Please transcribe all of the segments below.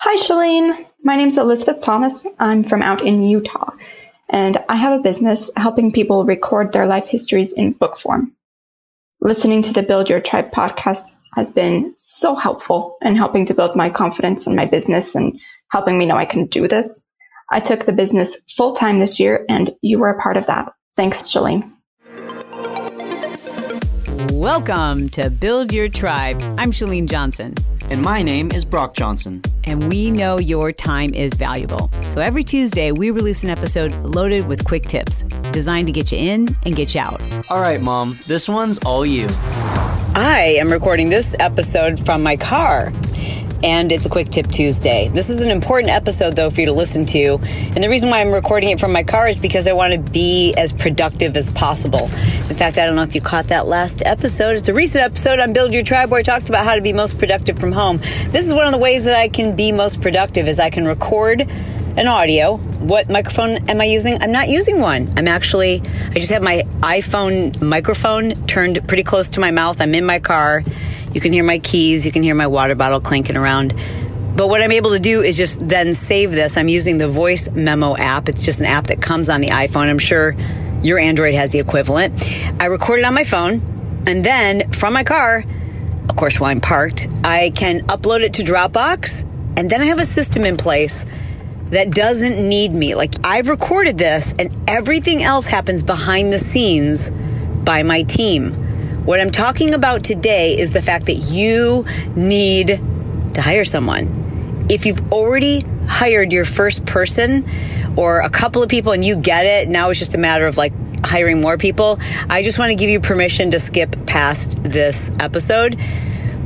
Hi, Chalene. My name's Elizabeth Thomas. I'm from out in Utah, and I have a business helping people record their life histories in book form. Listening to the Build Your Tribe podcast has been so helpful in helping to build my confidence in my business and helping me know I can do this. I took the business full time this year, and you were a part of that. Thanks, Chalene. Welcome to Build Your Tribe. I'm Chalene Johnson. And my name is Brock Johnson. And we know your time is valuable. So every Tuesday, we release an episode loaded with quick tips designed to get you in and get you out. All right, Mom, this one's all you. I am recording this episode from my car and it's a Quick Tip Tuesday. This is an important episode, though, for you to listen to. And the reason why I'm recording it from my car is because I want to be as productive as possible. In fact, I don't know if you caught that last episode. It's a recent episode on Build Your Tribe where I talked about how to be most productive from home. This is one of the ways that I can be most productive is I can record an audio. What microphone am I using? I'm not using one. I'm actually, I just have my iPhone microphone turned pretty close to my mouth. I'm in my car you can hear my keys, you can hear my water bottle clanking around. But what I'm able to do is just then save this. I'm using the voice memo app. It's just an app that comes on the iPhone. I'm sure your Android has the equivalent. I record it on my phone, and then from my car, of course, while I'm parked, I can upload it to Dropbox, and then I have a system in place that doesn't need me. Like I've recorded this, and everything else happens behind the scenes by my team. What I'm talking about today is the fact that you need to hire someone. If you've already hired your first person or a couple of people and you get it, now it's just a matter of like hiring more people. I just want to give you permission to skip past this episode.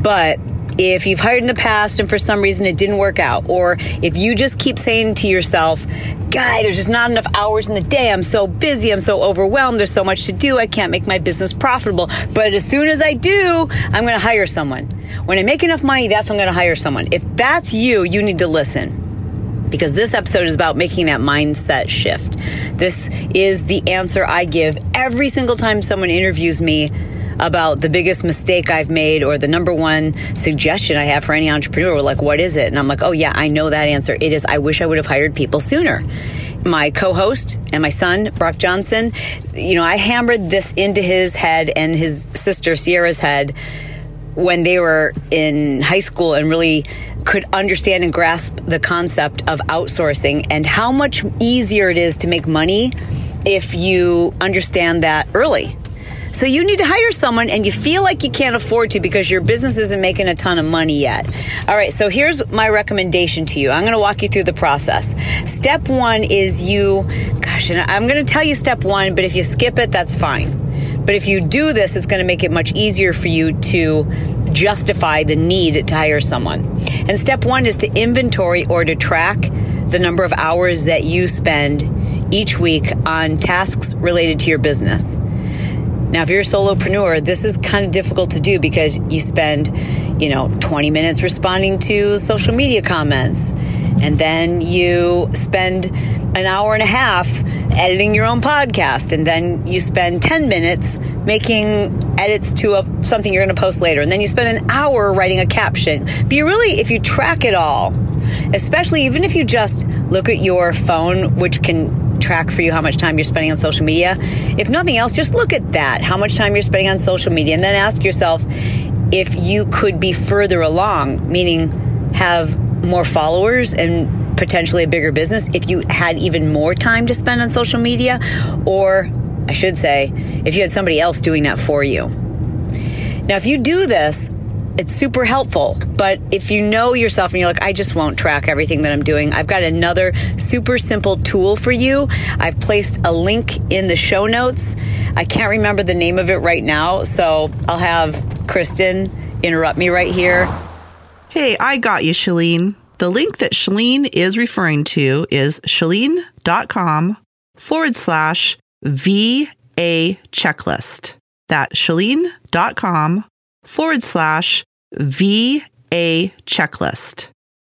But if you've hired in the past and for some reason it didn't work out, or if you just keep saying to yourself, Guy, there's just not enough hours in the day. I'm so busy. I'm so overwhelmed. There's so much to do. I can't make my business profitable. But as soon as I do, I'm going to hire someone. When I make enough money, that's when I'm going to hire someone. If that's you, you need to listen because this episode is about making that mindset shift. This is the answer I give every single time someone interviews me about the biggest mistake I've made or the number one suggestion I have for any entrepreneur. Like, what is it? And I'm like, oh, yeah, I know that answer. It is, I wish I would have hired people sooner. My co host and my son, Brock Johnson, you know, I hammered this into his head and his sister, Sierra's head when they were in high school and really could understand and grasp the concept of outsourcing and how much easier it is to make money if you understand that early. So you need to hire someone and you feel like you can't afford to because your business isn't making a ton of money yet. All right, so here's my recommendation to you. I'm going to walk you through the process. Step one is you, gosh, and I'm going to tell you step one, but if you skip it, that's fine. But if you do this, it's going to make it much easier for you to justify the need to hire someone. And step one is to inventory or to track the number of hours that you spend each week on tasks related to your business. Now, if you're a solopreneur, this is kind of difficult to do because you spend, you know, 20 minutes responding to social media comments, and then you spend an hour and a half editing your own podcast, and then you spend 10 minutes making edits to a, something you're going to post later, and then you spend an hour writing a caption. But you really, if you track it all, especially even if you just look at your phone, which can track for you how much time you're spending on social media. If nothing else, just look at that, how much time you're spending on social media, and then ask yourself if you could be further along, meaning have more followers and potentially a bigger business if you had even more time to spend on social media, or I should say, if you had somebody else doing that for you. Now, if you do this, it's super helpful. But if you know yourself and you're like, I just won't track everything that I'm doing, I've got another super simple tool for you. I've placed a link in the show notes. I can't remember the name of it right now, so I'll have Kristen interrupt me right here. Hey, I got you, Chalene. The link that Chalene is referring to is chalene.com forward slash VA checklist. That's chalene.com forward slash VA checklist.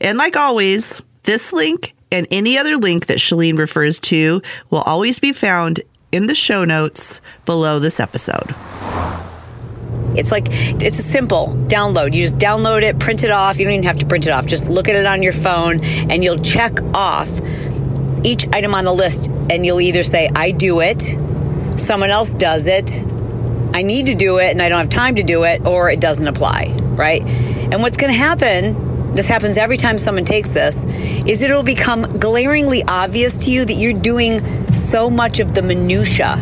And like always, this link and any other link that Chalene refers to will always be found in the show notes below this episode. It's like, it's a simple download. You just download it, print it off. You don't even have to print it off. Just look at it on your phone and you'll check off each item on the list and you'll either say, I do it, someone else does it, I need to do it and I don't have time to do it, or it doesn't apply, right? And what's going to happen, this happens every time someone takes this, is it'll become glaringly obvious to you that you're doing so much of the minutia.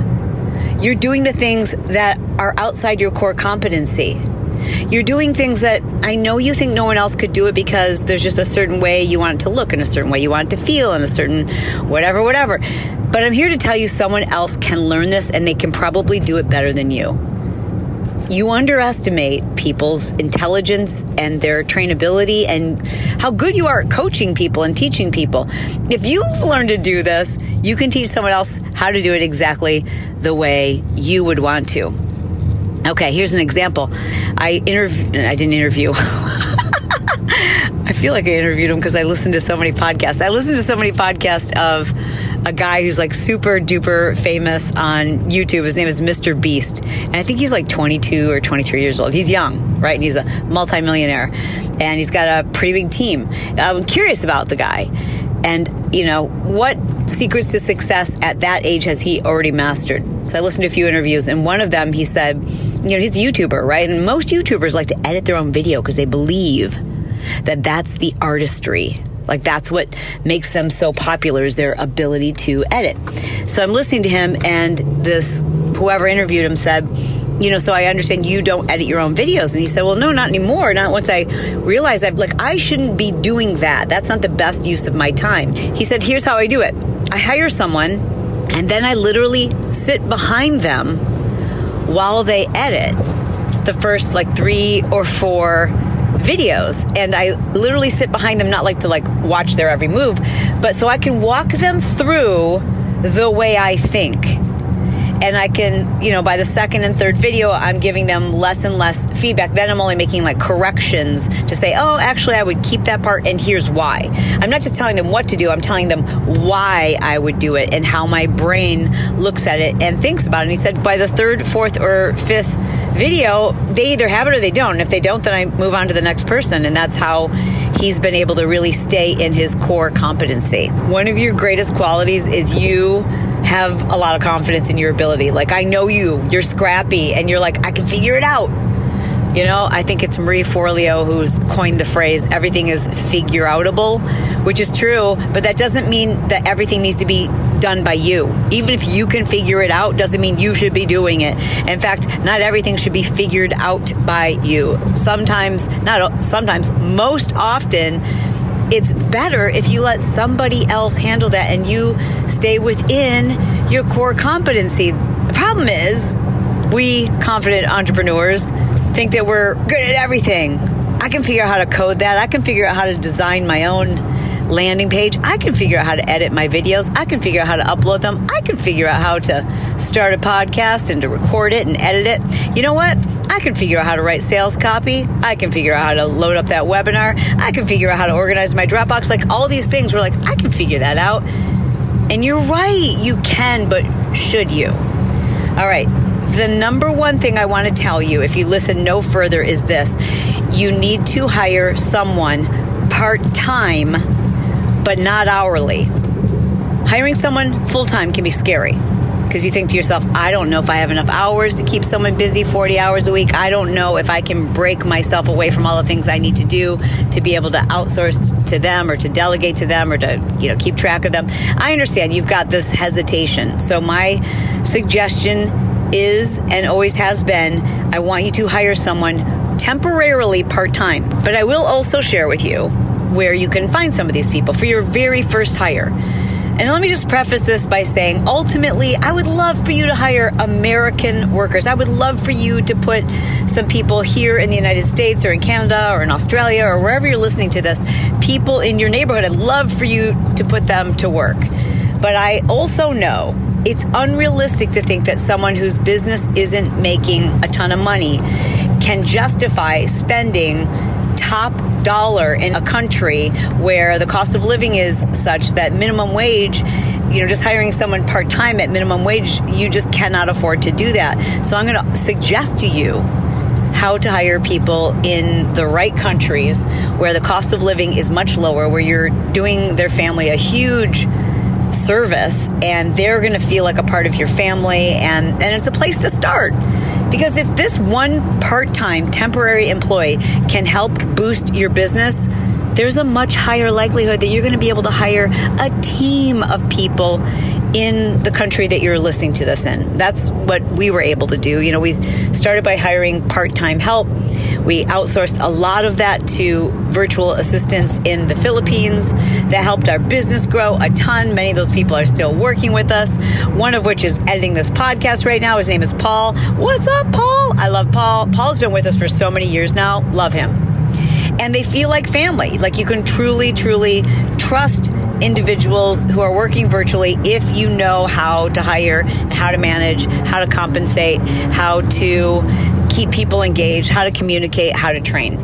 You're doing the things that are outside your core competency. You're doing things that I know you think no one else could do it because there's just a certain way you want it to look, in a certain way you want it to feel, in a certain whatever, whatever. But I'm here to tell you someone else can learn this and they can probably do it better than you. You underestimate people's intelligence and their trainability and how good you are at coaching people and teaching people. If you've learned to do this, you can teach someone else how to do it exactly the way you would want to. Okay, here's an example. I interview. I didn't interview. I feel like I interviewed him because I listened to so many podcasts. I listened to so many podcasts of a guy who's like super duper famous on YouTube. His name is Mr. Beast. And I think he's like 22 or 23 years old. He's young, right? And he's a multimillionaire. And he's got a pretty big team. I'm curious about the guy. And, you know, what secrets to success at that age has he already mastered? So I listened to a few interviews, and one of them he said, you know, he's a YouTuber, right? And most YouTubers like to edit their own video because they believe that that's the artistry. Like that's what makes them so popular is their ability to edit. So I'm listening to him and this whoever interviewed him said, you know, so I understand you don't edit your own videos. And he said, well, no, not anymore. Not once I realized I've like, I shouldn't be doing that. That's not the best use of my time. He said, here's how I do it. I hire someone and then I literally sit behind them while they edit the first like three or four videos and I literally sit behind them not like to like watch their every move but so I can walk them through the way I think and I can, you know, by the second and third video, I'm giving them less and less feedback. Then I'm only making like corrections to say, oh, actually, I would keep that part, and here's why. I'm not just telling them what to do, I'm telling them why I would do it and how my brain looks at it and thinks about it. And he said, by the third, fourth, or fifth video, they either have it or they don't. And if they don't, then I move on to the next person. And that's how he's been able to really stay in his core competency. One of your greatest qualities is you have a lot of confidence in your ability. Like, I know you, you're scrappy, and you're like, I can figure it out. You know, I think it's Marie Forleo who's coined the phrase everything is figure outable, which is true, but that doesn't mean that everything needs to be done by you. Even if you can figure it out, doesn't mean you should be doing it. In fact, not everything should be figured out by you. Sometimes, not sometimes, most often, it's better if you let somebody else handle that and you stay within your core competency. The problem is, we confident entrepreneurs think that we're good at everything. I can figure out how to code that. I can figure out how to design my own landing page. I can figure out how to edit my videos. I can figure out how to upload them. I can figure out how to start a podcast and to record it and edit it. You know what? I can figure out how to write sales copy. I can figure out how to load up that webinar. I can figure out how to organize my Dropbox. Like all these things, we're like, I can figure that out. And you're right, you can, but should you? All right. The number one thing I want to tell you, if you listen no further, is this you need to hire someone part time, but not hourly. Hiring someone full time can be scary because you think to yourself, I don't know if I have enough hours to keep someone busy 40 hours a week. I don't know if I can break myself away from all the things I need to do to be able to outsource to them or to delegate to them or to, you know, keep track of them. I understand you've got this hesitation. So my suggestion is and always has been, I want you to hire someone temporarily part-time. But I will also share with you where you can find some of these people for your very first hire. And let me just preface this by saying ultimately, I would love for you to hire American workers. I would love for you to put some people here in the United States or in Canada or in Australia or wherever you're listening to this, people in your neighborhood. I'd love for you to put them to work. But I also know it's unrealistic to think that someone whose business isn't making a ton of money can justify spending top dollar in a country where the cost of living is such that minimum wage you know just hiring someone part-time at minimum wage you just cannot afford to do that. So i'm going to suggest to you how to hire people in the right countries where the cost of living is much lower, where you're doing their family a huge service and they're going to feel like a part of your family and and it's a place to start because if this one part-time temporary employee can help boost your business there's a much higher likelihood that you're going to be able to hire a team of people in the country that you're listening to this in. That's what we were able to do. You know, we started by hiring part time help. We outsourced a lot of that to virtual assistants in the Philippines. That helped our business grow a ton. Many of those people are still working with us. One of which is editing this podcast right now. His name is Paul. What's up, Paul? I love Paul. Paul's been with us for so many years now. Love him and they feel like family. Like you can truly, truly trust individuals who are working virtually if you know how to hire, how to manage, how to compensate, how to keep people engaged, how to communicate, how to train.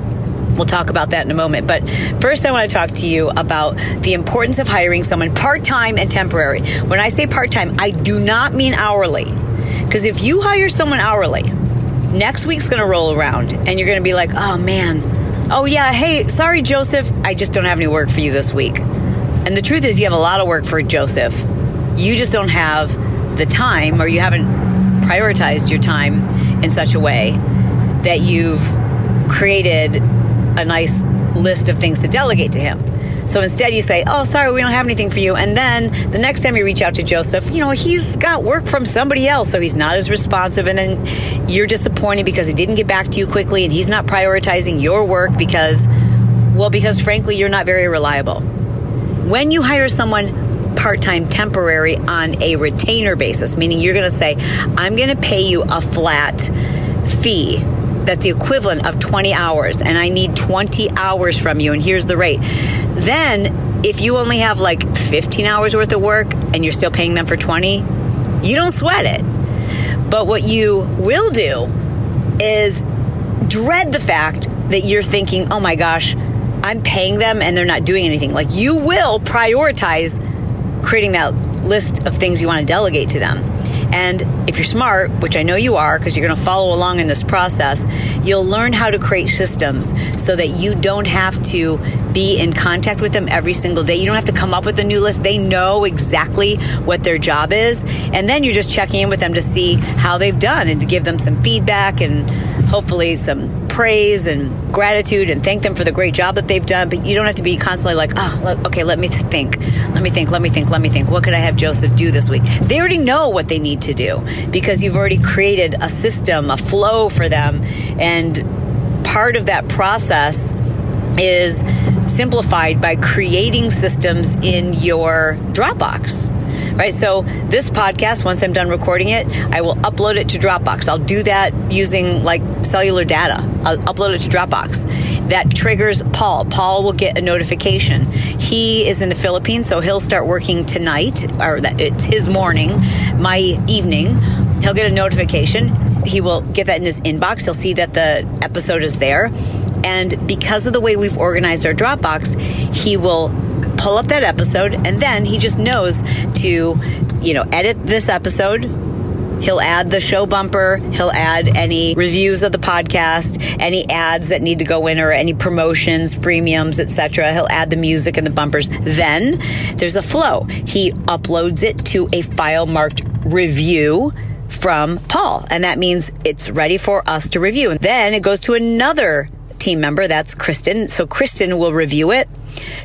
We'll talk about that in a moment. But first, I want to talk to you about the importance of hiring someone part time and temporary. When I say part time, I do not mean hourly. Because if you hire someone hourly, next week's going to roll around and you're going to be like, oh man, Oh, yeah, hey, sorry, Joseph, I just don't have any work for you this week. And the truth is, you have a lot of work for Joseph. You just don't have the time, or you haven't prioritized your time in such a way that you've created a nice list of things to delegate to him. So instead, you say, Oh, sorry, we don't have anything for you. And then the next time you reach out to Joseph, you know, he's got work from somebody else, so he's not as responsive. And then you're disappointed because he didn't get back to you quickly and he's not prioritizing your work because, well, because frankly, you're not very reliable. When you hire someone part time temporary on a retainer basis, meaning you're going to say, I'm going to pay you a flat fee that's the equivalent of 20 hours and I need 20 hours from you and here's the rate. Then if you only have like 15 hours worth of work and you're still paying them for 20, you don't sweat it. But what you will do is dread the fact that you're thinking, oh my gosh, I'm paying them and they're not doing anything. Like you will prioritize creating that list of things you want to delegate to them. And if you're smart, which I know you are because you're going to follow along in this process, you'll learn how to create systems so that you don't have to be in contact with them every single day. You don't have to come up with a new list. They know exactly what their job is. And then you're just checking in with them to see how they've done and to give them some feedback and hopefully some praise and gratitude and thank them for the great job that they've done. But you don't have to be constantly like, oh, okay, let me think, let me think, let me think, let me think. What could I have Joseph do this week? They already know what they need to do because you've already created a system, a flow for them. And part of that process is simplified by creating systems in your Dropbox right? So this podcast, once I'm done recording it, I will upload it to Dropbox. I'll do that using like cellular data. I'll upload it to Dropbox. That triggers Paul. Paul will get a notification. He is in the Philippines, so he'll start working tonight, or that it's his morning, my evening. He'll get a notification. He will get that in his inbox. He'll see that the episode is there. And because of the way we've organized our Dropbox, he will pull up that episode, and then he just knows to, you know, edit this episode. He'll add the show bumper. He'll add any reviews of the podcast, any ads that need to go in, or any promotions, freemiums, etc. He'll add the music and the bumpers. Then there's a flow. He uploads it to a file marked review from Paul, and that means it's ready for us to review. And then it goes to another team member. That's Kristen. So Kristen will review it.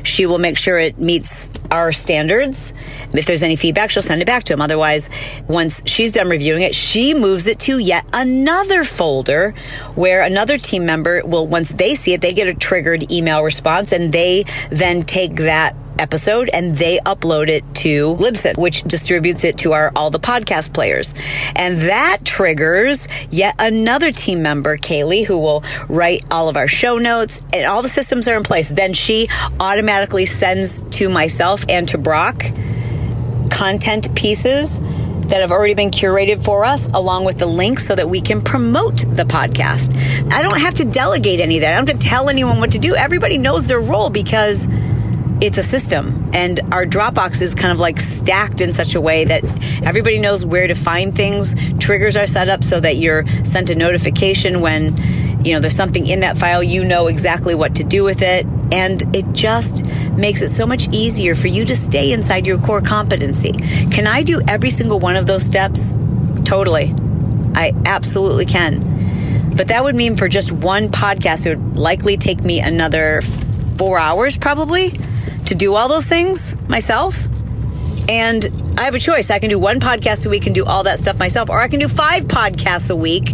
She will make sure it meets our standards. If there's any feedback, she'll send it back to him. Otherwise, once she's done reviewing it, she moves it to yet another folder where another team member will, once they see it, they get a triggered email response and they then take that episode and they upload it to Libsyn, which distributes it to our all the podcast players. And that triggers yet another team member, Kaylee, who will write all of our show notes and all the systems are in place. Then she automatically sends to myself and to Brock content pieces that have already been curated for us, along with the links so that we can promote the podcast. I don't have to delegate any of that. I don't have to tell anyone what to do. Everybody knows their role because it's a system and our dropbox is kind of like stacked in such a way that everybody knows where to find things triggers are set up so that you're sent a notification when You know, there's something in that file, you know exactly what to do with it. And it just makes it so much easier for you to stay inside your core competency. Can I do every single one of those steps? Totally. I absolutely can. But that would mean for just one podcast, it would likely take me another four hours probably to do all those things myself. And I have a choice. I can do one podcast a week and do all that stuff myself, or I can do five podcasts a week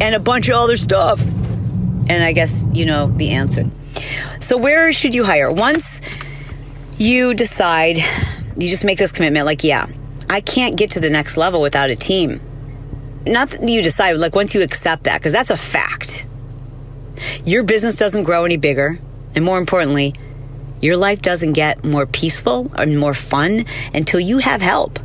and a bunch of other stuff. And I guess you know the answer. So, where should you hire? Once you decide, you just make this commitment like, yeah, I can't get to the next level without a team. Not that you decide, like once you accept that, because that's a fact. Your business doesn't grow any bigger. And more importantly, your life doesn't get more peaceful and more fun until you have help.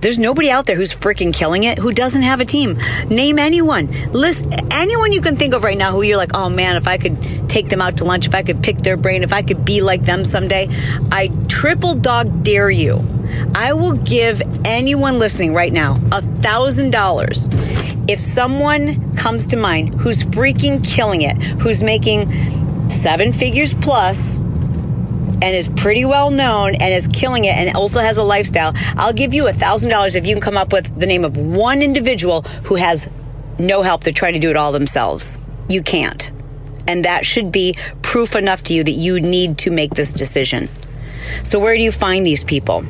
There's nobody out there who's freaking killing it who doesn't have a team. Name anyone. List anyone you can think of right now who you're like, oh man, if I could take them out to lunch, if I could pick their brain, if I could be like them someday, I triple dog dare you. I will give anyone listening right now a thousand dollars if someone comes to mind who's freaking killing it, who's making seven figures plus and is pretty well known and is killing it and also has a lifestyle, I'll give you a thousand dollars if you can come up with the name of one individual who has no help. They're trying to do it all themselves. You can't. And that should be proof enough to you that you need to make this decision. So, where do you find these people?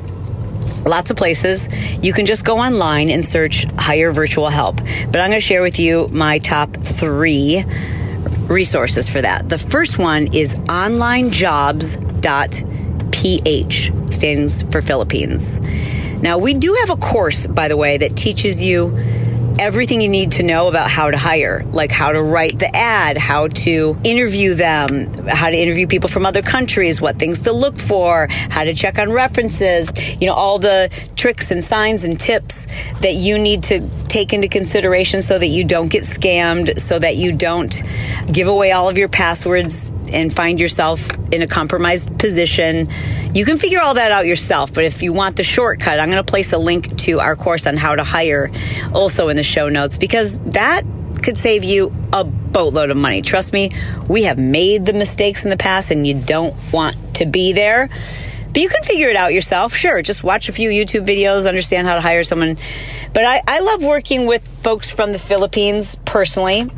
Lots of places. You can just go online and search hire virtual help. But I'm going to share with you my top three resources for that. The first one is onlinejobs.ph, stands for Philippines. Now, we do have a course, by the way, that teaches you everything you need to know about how to hire, like how to write the ad, how to interview them, how to interview people from other countries, what things to look for, how to check on references, you know, all the tricks and signs and tips that you need to take into consideration so that you don't get scammed, so that you don't give away all of your passwords and find yourself in a compromised position. You can figure all that out yourself, but if you want the shortcut, I'm going to place a link to our course on how to hire also in the show notes because that could save you a boatload of money. Trust me, we have made the mistakes in the past and you don't want to be there. But you can figure it out yourself. Sure, just watch a few YouTube videos, understand how to hire someone. But I, I love working with folks from the Philippines personally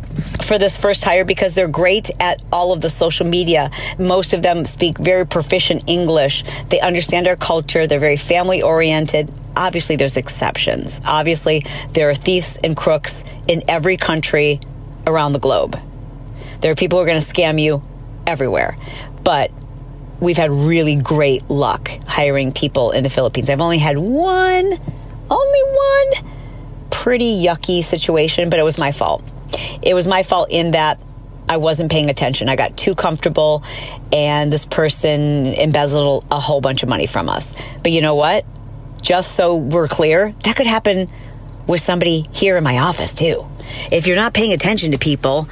for this first hire because they're great at all of the social media. Most of them speak very proficient English. They understand our culture. They're very family oriented. Obviously, there's exceptions. Obviously, there are thieves and crooks in every country around the globe. There are people who are going to scam you everywhere. But we've had really great luck hiring people in the Philippines. I've only had one, only one pretty yucky situation, but it was my fault. It was my fault in that I wasn't paying attention. I got too comfortable and this person embezzled a whole bunch of money from us. But you know what? Just so we're clear, that could happen with somebody here in my office too. If you're not paying attention to people,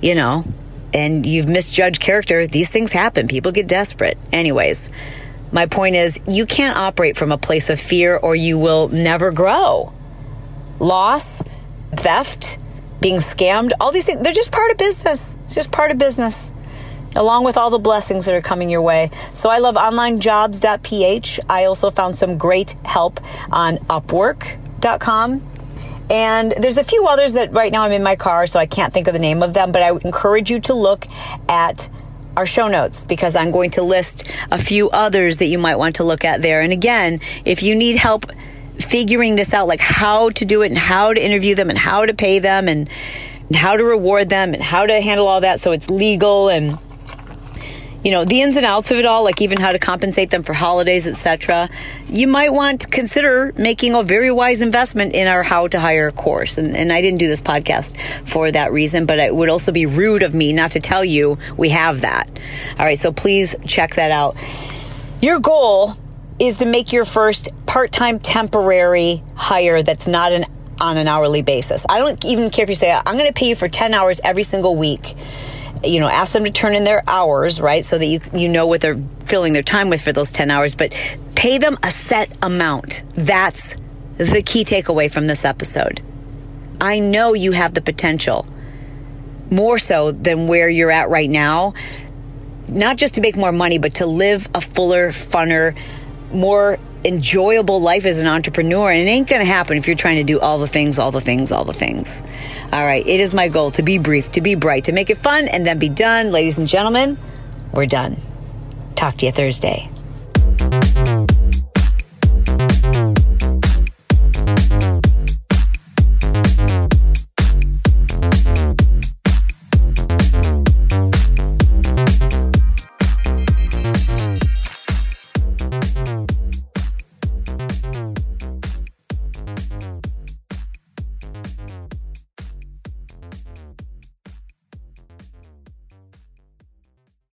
you know, and you've misjudged character, these things happen. People get desperate. Anyways, my point is you can't operate from a place of fear or you will never grow. Loss, theft, being scammed, all these things, they're just part of business. It's just part of business, along with all the blessings that are coming your way. So I love onlinejobs.ph. I also found some great help on upwork.com. And there's a few others that right now I'm in my car, so I can't think of the name of them, but I would encourage you to look at our show notes because I'm going to list a few others that you might want to look at there. And again, if you need help figuring this out, like how to do it and how to interview them and how to pay them and how to reward them and how to handle all that so it's legal and you know the ins and outs of it all like even how to compensate them for holidays etc you might want to consider making a very wise investment in our how to hire course and, and i didn't do this podcast for that reason but it would also be rude of me not to tell you we have that all right so please check that out your goal is to make your first part-time temporary hire that's not an on an hourly basis. I don't even care if you say I'm going to pay you for 10 hours every single week. You know, ask them to turn in their hours, right? So that you you know what they're filling their time with for those 10 hours, but pay them a set amount. That's the key takeaway from this episode. I know you have the potential more so than where you're at right now. Not just to make more money, but to live a fuller, funner, more enjoyable life as an entrepreneur. And it ain't going to happen if you're trying to do all the things, all the things, all the things. All right. It is my goal to be brief, to be bright, to make it fun, and then be done. Ladies and gentlemen, we're done. Talk to you Thursday.